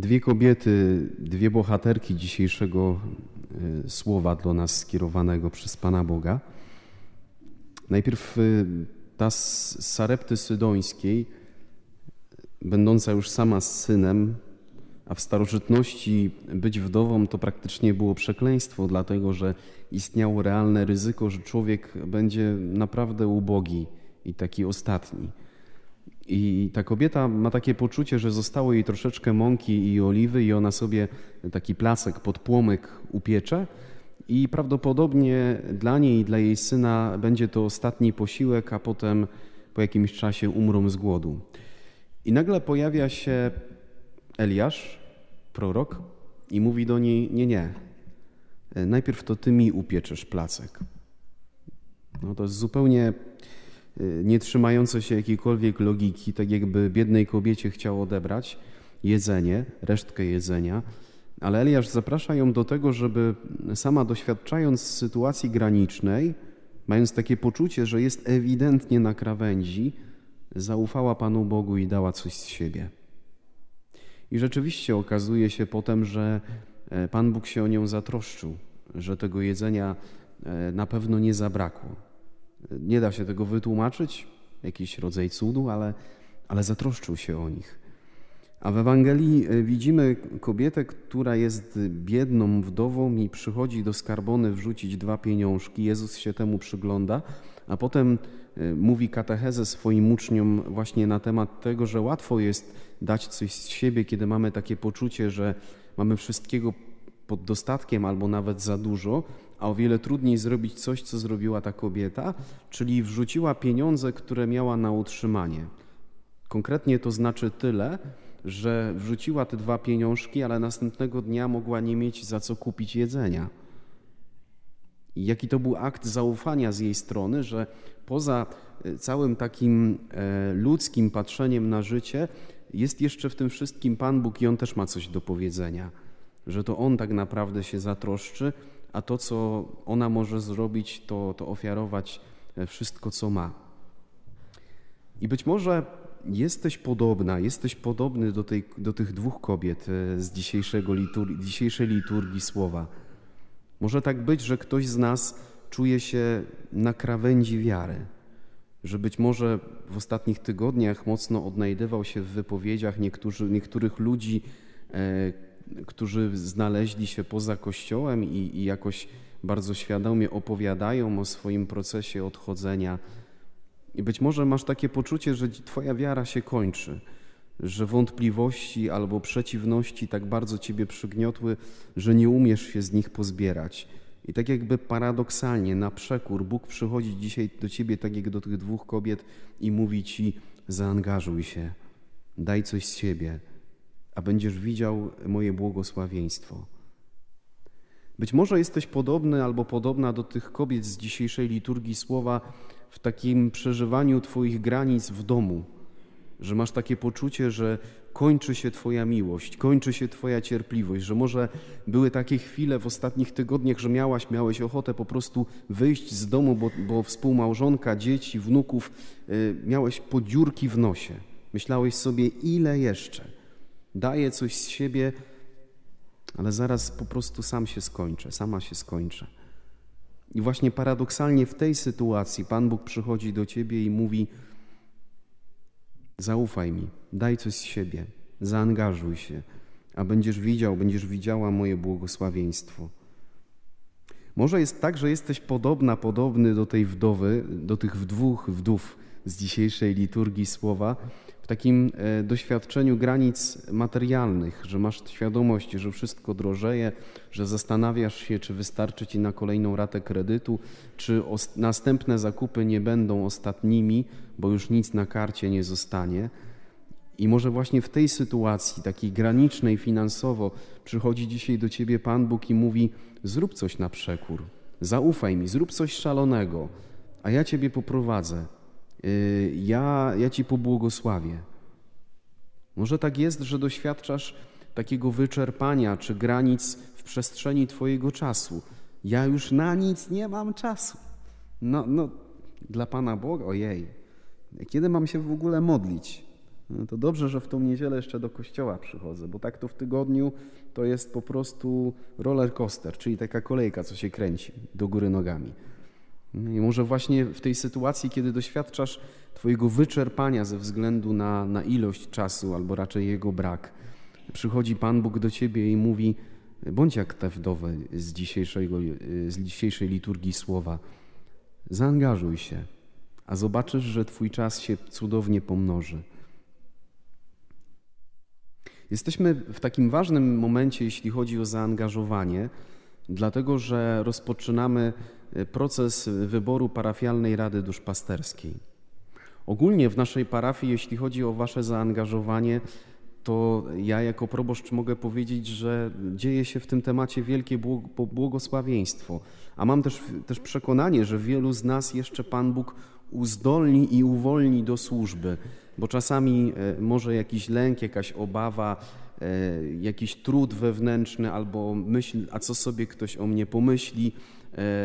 Dwie kobiety, dwie bohaterki dzisiejszego y, słowa do nas skierowanego przez Pana Boga. Najpierw y, ta z Sarepty Sydońskiej, będąca już sama z synem, a w starożytności być wdową to praktycznie było przekleństwo, dlatego że istniało realne ryzyko, że człowiek będzie naprawdę ubogi i taki ostatni. I ta kobieta ma takie poczucie, że zostało jej troszeczkę mąki i oliwy, i ona sobie taki placek pod płomyk upiecze. I prawdopodobnie dla niej i dla jej syna będzie to ostatni posiłek, a potem po jakimś czasie umrą z głodu. I nagle pojawia się Eliasz, prorok, i mówi do niej: Nie, nie, najpierw to ty mi upieczesz placek. No to jest zupełnie nie trzymające się jakiejkolwiek logiki, tak jakby biednej kobiecie chciał odebrać jedzenie, resztkę jedzenia, ale Eliasz zaprasza ją do tego, żeby sama doświadczając sytuacji granicznej, mając takie poczucie, że jest ewidentnie na krawędzi, zaufała Panu Bogu i dała coś z siebie. I rzeczywiście okazuje się potem, że e, Pan Bóg się o nią zatroszczył, że tego jedzenia e, na pewno nie zabrakło. Nie da się tego wytłumaczyć, jakiś rodzaj cudu, ale, ale zatroszczył się o nich. A w Ewangelii e, widzimy kobietę, która jest biedną wdową i przychodzi do skarbony wrzucić dwa pieniążki. Jezus się temu przygląda, a potem e, mówi katechezę swoim uczniom właśnie na temat tego, że łatwo jest dać coś z siebie, kiedy mamy takie poczucie, że mamy wszystkiego pod dostatkiem albo nawet za dużo, a o wiele trudniej zrobić coś, co zrobiła ta kobieta, czyli wrzuciła pieniądze, które miała na utrzymanie. Konkretnie to znaczy tyle, że wrzuciła te dwa pieniążki, ale następnego dnia mogła nie mieć za co kupić jedzenia. Jaki to był akt zaufania z jej strony, że poza e, całym takim e, ludzkim patrzeniem na życie, jest jeszcze w tym wszystkim Pan Bóg i On też ma coś do powiedzenia, że to On tak naprawdę się zatroszczy a to, co ona może zrobić, to, to ofiarować e, wszystko, co ma. I być może jesteś podobna, jesteś podobny do, tej, do tych dwóch kobiet e, z dzisiejszego liturgii, dzisiejszej liturgii słowa. Może tak być, że ktoś z nas czuje się na krawędzi wiary, że być może w ostatnich tygodniach mocno odnajdywał się w wypowiedziach niektórych ludzi, e, którzy znaleźli się poza Kościołem i, i jakoś bardzo świadomie opowiadają o swoim procesie odchodzenia. I być może masz takie poczucie, że Twoja wiara się kończy, że wątpliwości albo przeciwności tak bardzo Ciebie przygniotły, że nie umiesz się z nich pozbierać. I tak jakby paradoksalnie, na przekór, Bóg przychodzi dzisiaj do Ciebie, tak jak do tych dwóch kobiet, i mówi Ci: zaangażuj się, daj coś z siebie a będziesz widział moje błogosławieństwo. Być może jesteś podobny albo podobna do tych kobiet z dzisiejszej liturgii słowa w takim przeżywaniu Twoich granic w domu, że masz takie poczucie, że kończy się Twoja miłość, kończy się Twoja cierpliwość, że może były takie chwile w ostatnich tygodniach, że miałaś, miałeś ochotę po prostu wyjść z domu, bo, bo współmałżonka, dzieci, wnuków, y, miałeś podziurki w nosie. Myślałeś sobie, ile jeszcze? Daję coś z siebie, ale zaraz po prostu sam się skończę, sama się skończę. I właśnie paradoksalnie w tej sytuacji Pan Bóg przychodzi do ciebie i mówi: Zaufaj mi, daj coś z siebie, zaangażuj się, a będziesz widział, będziesz widziała moje błogosławieństwo. Może jest tak, że jesteś podobna, podobny do tej wdowy, do tych dwóch wdów z dzisiejszej liturgii słowa, takim e, doświadczeniu granic materialnych, że masz świadomość, że wszystko drożeje, że zastanawiasz się, czy wystarczy ci na kolejną ratę kredytu, czy następne zakupy nie będą ostatnimi, bo już nic na karcie nie zostanie. I może właśnie w tej sytuacji, takiej granicznej finansowo, przychodzi dzisiaj do ciebie Pan Bóg i mówi: Zrób coś na przekór, zaufaj mi, zrób coś szalonego, a ja ciebie poprowadzę. Y, ja, ja Ci pobłogosławię. Może tak jest, że doświadczasz takiego wyczerpania czy granic w przestrzeni Twojego czasu. Ja już na nic nie mam czasu. No, no dla Pana Boga, ojej, kiedy mam się w ogóle modlić? No to dobrze, że w tą niedzielę jeszcze do kościoła przychodzę, bo tak to w tygodniu to jest po prostu roller coaster, czyli taka kolejka, co się kręci do góry nogami. I może właśnie w tej sytuacji, kiedy doświadczasz Twojego wyczerpania ze względu na, na ilość czasu, albo raczej jego brak, przychodzi Pan Bóg do Ciebie i mówi: bądź jak te wdowy z, dzisiejszego, z dzisiejszej liturgii słowa. Zaangażuj się, a zobaczysz, że Twój czas się cudownie pomnoży. Jesteśmy w takim ważnym momencie, jeśli chodzi o zaangażowanie, dlatego że rozpoczynamy proces wyboru parafialnej Rady Duszpasterskiej. Ogólnie w naszej parafii, jeśli chodzi o Wasze zaangażowanie, to ja jako proboszcz mogę powiedzieć, że dzieje się w tym temacie wielkie błogosławieństwo. A mam też, też przekonanie, że wielu z nas jeszcze Pan Bóg uzdolni i uwolni do służby, bo czasami e, może jakiś lęk, jakaś obawa, e, jakiś trud wewnętrzny albo myśl, a co sobie ktoś o mnie pomyśli,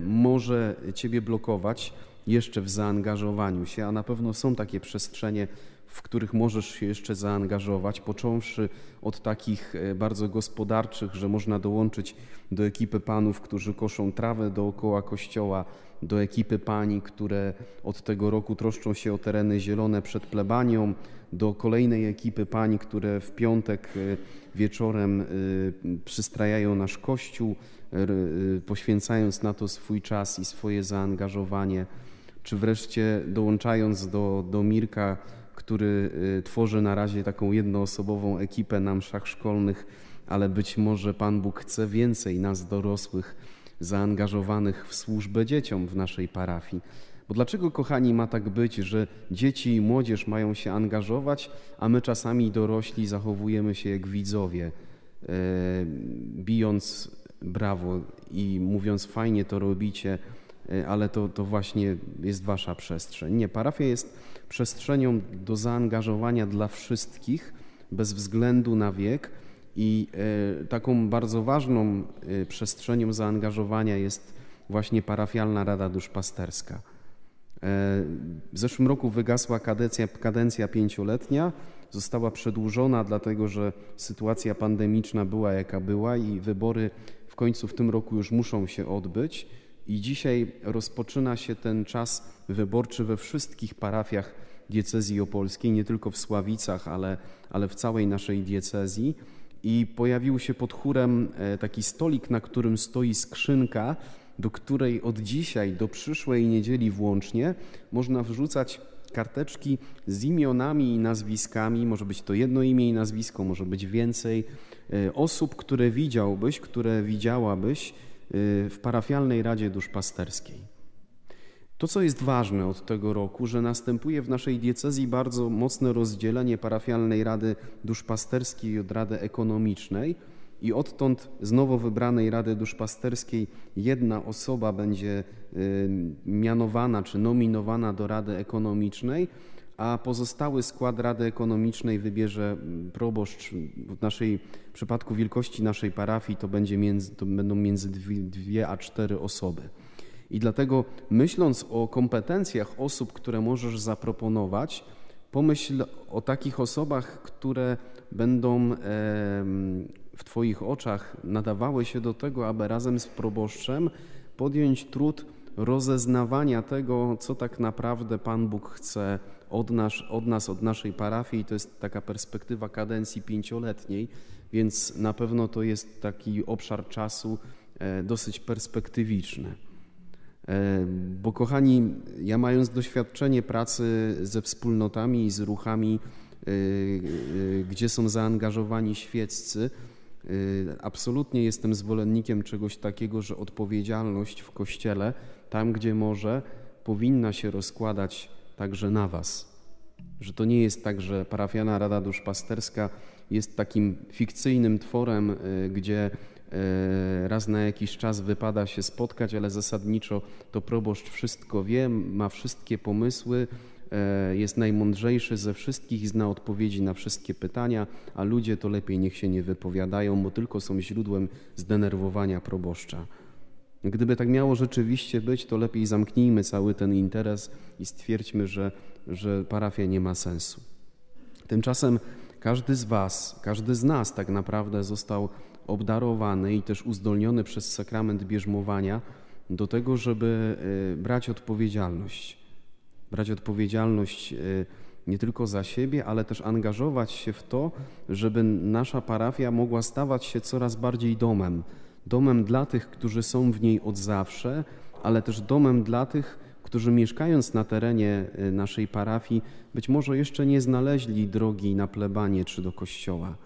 może Ciebie blokować jeszcze w zaangażowaniu się, a na pewno są takie przestrzenie, w których możesz się jeszcze zaangażować, począwszy od takich bardzo gospodarczych, że można dołączyć do ekipy panów, którzy koszą trawę dookoła kościoła, do ekipy pani, które od tego roku troszczą się o tereny zielone przed plebanią, do kolejnej ekipy pań, które w piątek e, wieczorem e, przystrajają nasz kościół, e, poświęcając na to swój czas i swoje zaangażowanie, czy wreszcie dołączając do, do Mirka, który tworzy na razie taką jednoosobową ekipę na mszach szkolnych, ale być może Pan Bóg chce więcej nas dorosłych zaangażowanych w służbę dzieciom w naszej parafii. Bo dlaczego, kochani, ma tak być, że dzieci i młodzież mają się angażować, a my czasami dorośli zachowujemy się jak widzowie, e, bijąc brawo i mówiąc fajnie to robicie, e, ale to, to właśnie jest wasza przestrzeń. Nie, parafia jest przestrzenią do zaangażowania dla wszystkich, bez względu na wiek, i e, taką bardzo ważną e, przestrzenią zaangażowania jest właśnie parafialna Rada Duszpasterska. W zeszłym roku wygasła kadencja, kadencja pięcioletnia, została przedłużona, dlatego że sytuacja pandemiczna była jaka była i wybory końcu w tym roku już muszą się odbyć. I dzisiaj rozpoczyna się ten czas wyborczy we wszystkich parafiach diecezji opolskiej, nie tylko w Sławicach, ale, ale w całej naszej diecezji i pojawił się pod chórem e, taki stolik, na którym stoi skrzynka, do której od dzisiaj do przyszłej niedzieli włącznie można wrzucać karteczki z imionami i nazwiskami. Może być to jedno imię i nazwisko, może być więcej osób, które widziałbyś, które widziałabyś e, w parafialnej Radzie Duszpasterskiej. To, co jest ważne od tego roku, że następuje w naszej diecezji bardzo mocne rozdzielenie parafialnej Rady Duszpasterskiej od Rady Ekonomicznej i odtąd z nowo wybranej Rady Duszpasterskiej jedna osoba będzie y, mianowana czy nominowana do Rady Ekonomicznej, a pozostały skład Rady Ekonomicznej wybierze proboszcz. W naszej w przypadku wielkości naszej parafii to, będzie między, to będą między dwie, dwie a cztery osoby. I dlatego myśląc o kompetencjach osób, które możesz zaproponować, pomyśl o takich osobach, które będą w Twoich oczach nadawały się do tego, aby razem z proboszczem podjąć trud rozeznawania tego, co tak naprawdę Pan Bóg chce od nas, od nas, od naszej parafii. To jest taka perspektywa kadencji pięcioletniej, więc na pewno to jest taki obszar czasu e, dosyć perspektywiczny. E, bo kochani, ja mając doświadczenie pracy ze wspólnotami i z ruchami, e, gdzie są zaangażowani świeccy, absolutnie jestem zwolennikiem czegoś takiego, że odpowiedzialność w Kościele, tam gdzie może, powinna się rozkładać także na Was. Że to nie jest tak, że parafiana Rada Duszpasterska jest takim fikcyjnym tworem, gdzie E, raz na jakiś czas wypada się spotkać, ale zasadniczo to proboszcz wszystko wie, ma wszystkie pomysły, e, jest najmądrzejszy ze wszystkich i zna odpowiedzi na wszystkie pytania, a ludzie to lepiej niech się nie wypowiadają, bo tylko są źródłem zdenerwowania proboszcza. Gdyby tak miało rzeczywiście być, to lepiej zamknijmy cały ten interes i stwierdźmy, że, że parafia nie ma sensu. Tymczasem każdy z Was, każdy z nas tak naprawdę został obdarowany i też uzdolniony przez sakrament bierzmowania do tego, żeby y, brać odpowiedzialność. Brać odpowiedzialność y, nie tylko za siebie, ale też angażować się w to, żeby nasza parafia mogła stawać się coraz bardziej domem. Domem dla tych, którzy są w niej od zawsze, ale też domem dla tych, którzy mieszkając na terenie y, naszej parafii, być może jeszcze nie znaleźli drogi na plebanie czy do kościoła.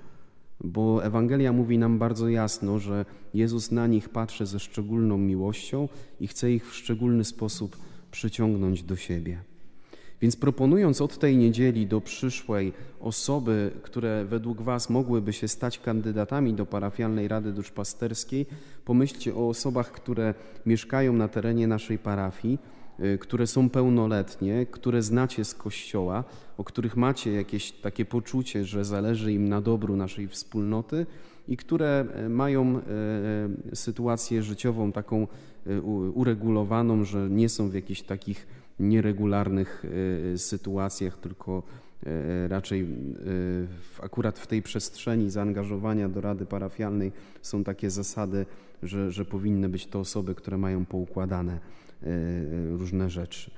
Bo Ewangelia mówi nam bardzo jasno, że Jezus na nich patrzy ze szczególną miłością i chce ich w szczególny sposób przyciągnąć do siebie. Więc proponując od tej niedzieli do przyszłej osoby, które według Was mogłyby się stać kandydatami do parafialnej Rady Duszpasterskiej, pomyślcie o osobach, które mieszkają na terenie naszej parafii, y, które są pełnoletnie, które znacie z kościoła, o których macie jakieś takie poczucie, że zależy im na dobru naszej wspólnoty i które e, mają e, sytuację życiową taką uregulowaną, że nie są w jakichś takich nieregularnych e, sytuacjach, tylko e, raczej e, akurat w tej przestrzeni zaangażowania do Rady Parafialnej są takie zasady, że, że powinny być to osoby, które mają poukładane różne rzeczy.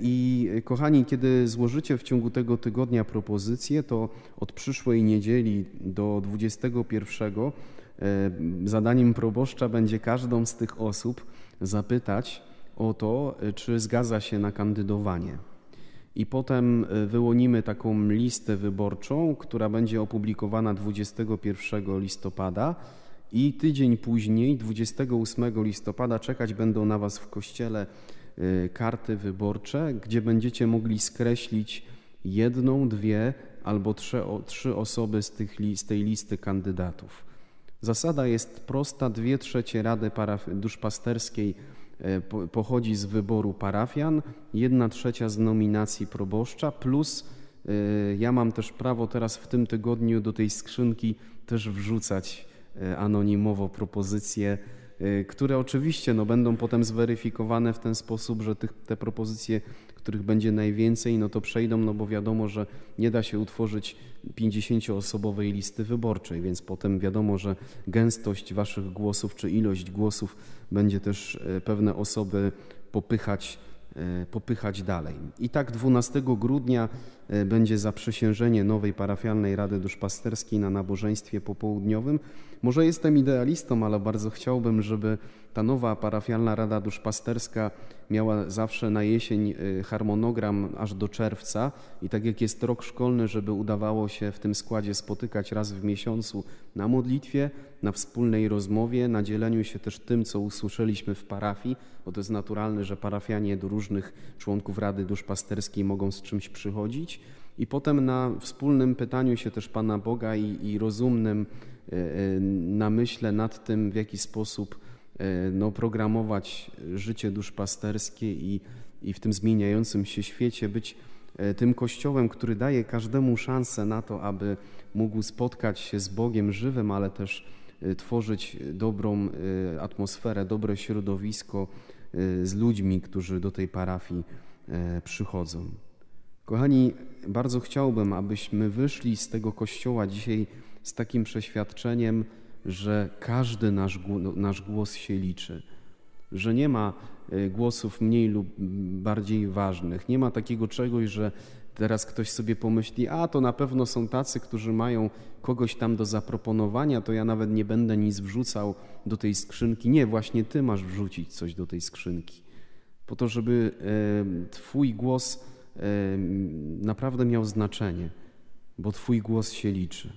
I kochani, kiedy złożycie w ciągu tego tygodnia propozycję, to od przyszłej niedzieli do 21 zadaniem proboszcza będzie każdą z tych osób zapytać, o to, czy zgadza się na kandydowanie. I potem e, wyłonimy taką listę wyborczą, która będzie opublikowana 21 listopada. I tydzień później, 28 listopada, czekać będą na Was w kościele e, karty wyborcze, gdzie będziecie mogli skreślić jedną, dwie albo trzy, trzy osoby z, tych, z tej listy kandydatów. Zasada jest prosta: dwie trzecie Rady Duszpasterskiej pochodzi z wyboru parafian, jedna trzecia z nominacji proboszcza, plus e, ja mam też prawo teraz w tym tygodniu do tej skrzynki też wrzucać e, anonimowo propozycje, które oczywiście no, będą potem zweryfikowane w ten sposób, że tych, te propozycje których będzie najwięcej, no to przejdą, no bo wiadomo, że nie da się utworzyć 50-osobowej listy wyborczej, więc potem wiadomo, że gęstość waszych głosów czy ilość głosów będzie też e, pewne osoby popychać E, popychać dalej. I tak 12 grudnia będzie zaprzysiężenie nowej parafialnej Rady Duszpasterskiej na nabożeństwie popołudniowym. Może jestem idealistą, ale bardzo chciałbym, żeby ta nowa parafialna Rada Duszpasterska miała zawsze na jesień e, harmonogram aż do czerwca i tak jak jest rok szkolny, żeby udawało się w tym składzie spotykać raz w miesiącu na modlitwie, na wspólnej rozmowie, na dzieleniu się też tym, co usłyszeliśmy w parafii, bo to jest naturalne, że parafianie do różnych członków Rady Duszpasterskiej mogą z czymś przychodzić i potem na wspólnym pytaniu się też Pana Boga i, i rozumnym e, e, namyśle nad tym, w jaki sposób e, no, programować życie duszpasterskie i, i w tym zmieniającym się świecie być tym kościołem, który daje każdemu szansę na to, aby mógł spotkać się z Bogiem żywym, ale też tworzyć dobrą atmosferę, dobre środowisko z ludźmi, którzy do tej parafii przychodzą. Kochani, bardzo chciałbym, abyśmy wyszli z tego kościoła dzisiaj z takim przeświadczeniem, że każdy nasz, nasz głos się liczy, że nie ma e, głosów mniej lub bardziej ważnych. Nie ma takiego czegoś, że teraz ktoś sobie pomyśli, a to na pewno są tacy, którzy mają kogoś tam do zaproponowania, to ja nawet nie będę nic wrzucał do tej skrzynki. Nie, właśnie ty masz wrzucić coś do tej skrzynki, po to, żeby Twój głos naprawdę miał znaczenie, bo Twój głos się liczy.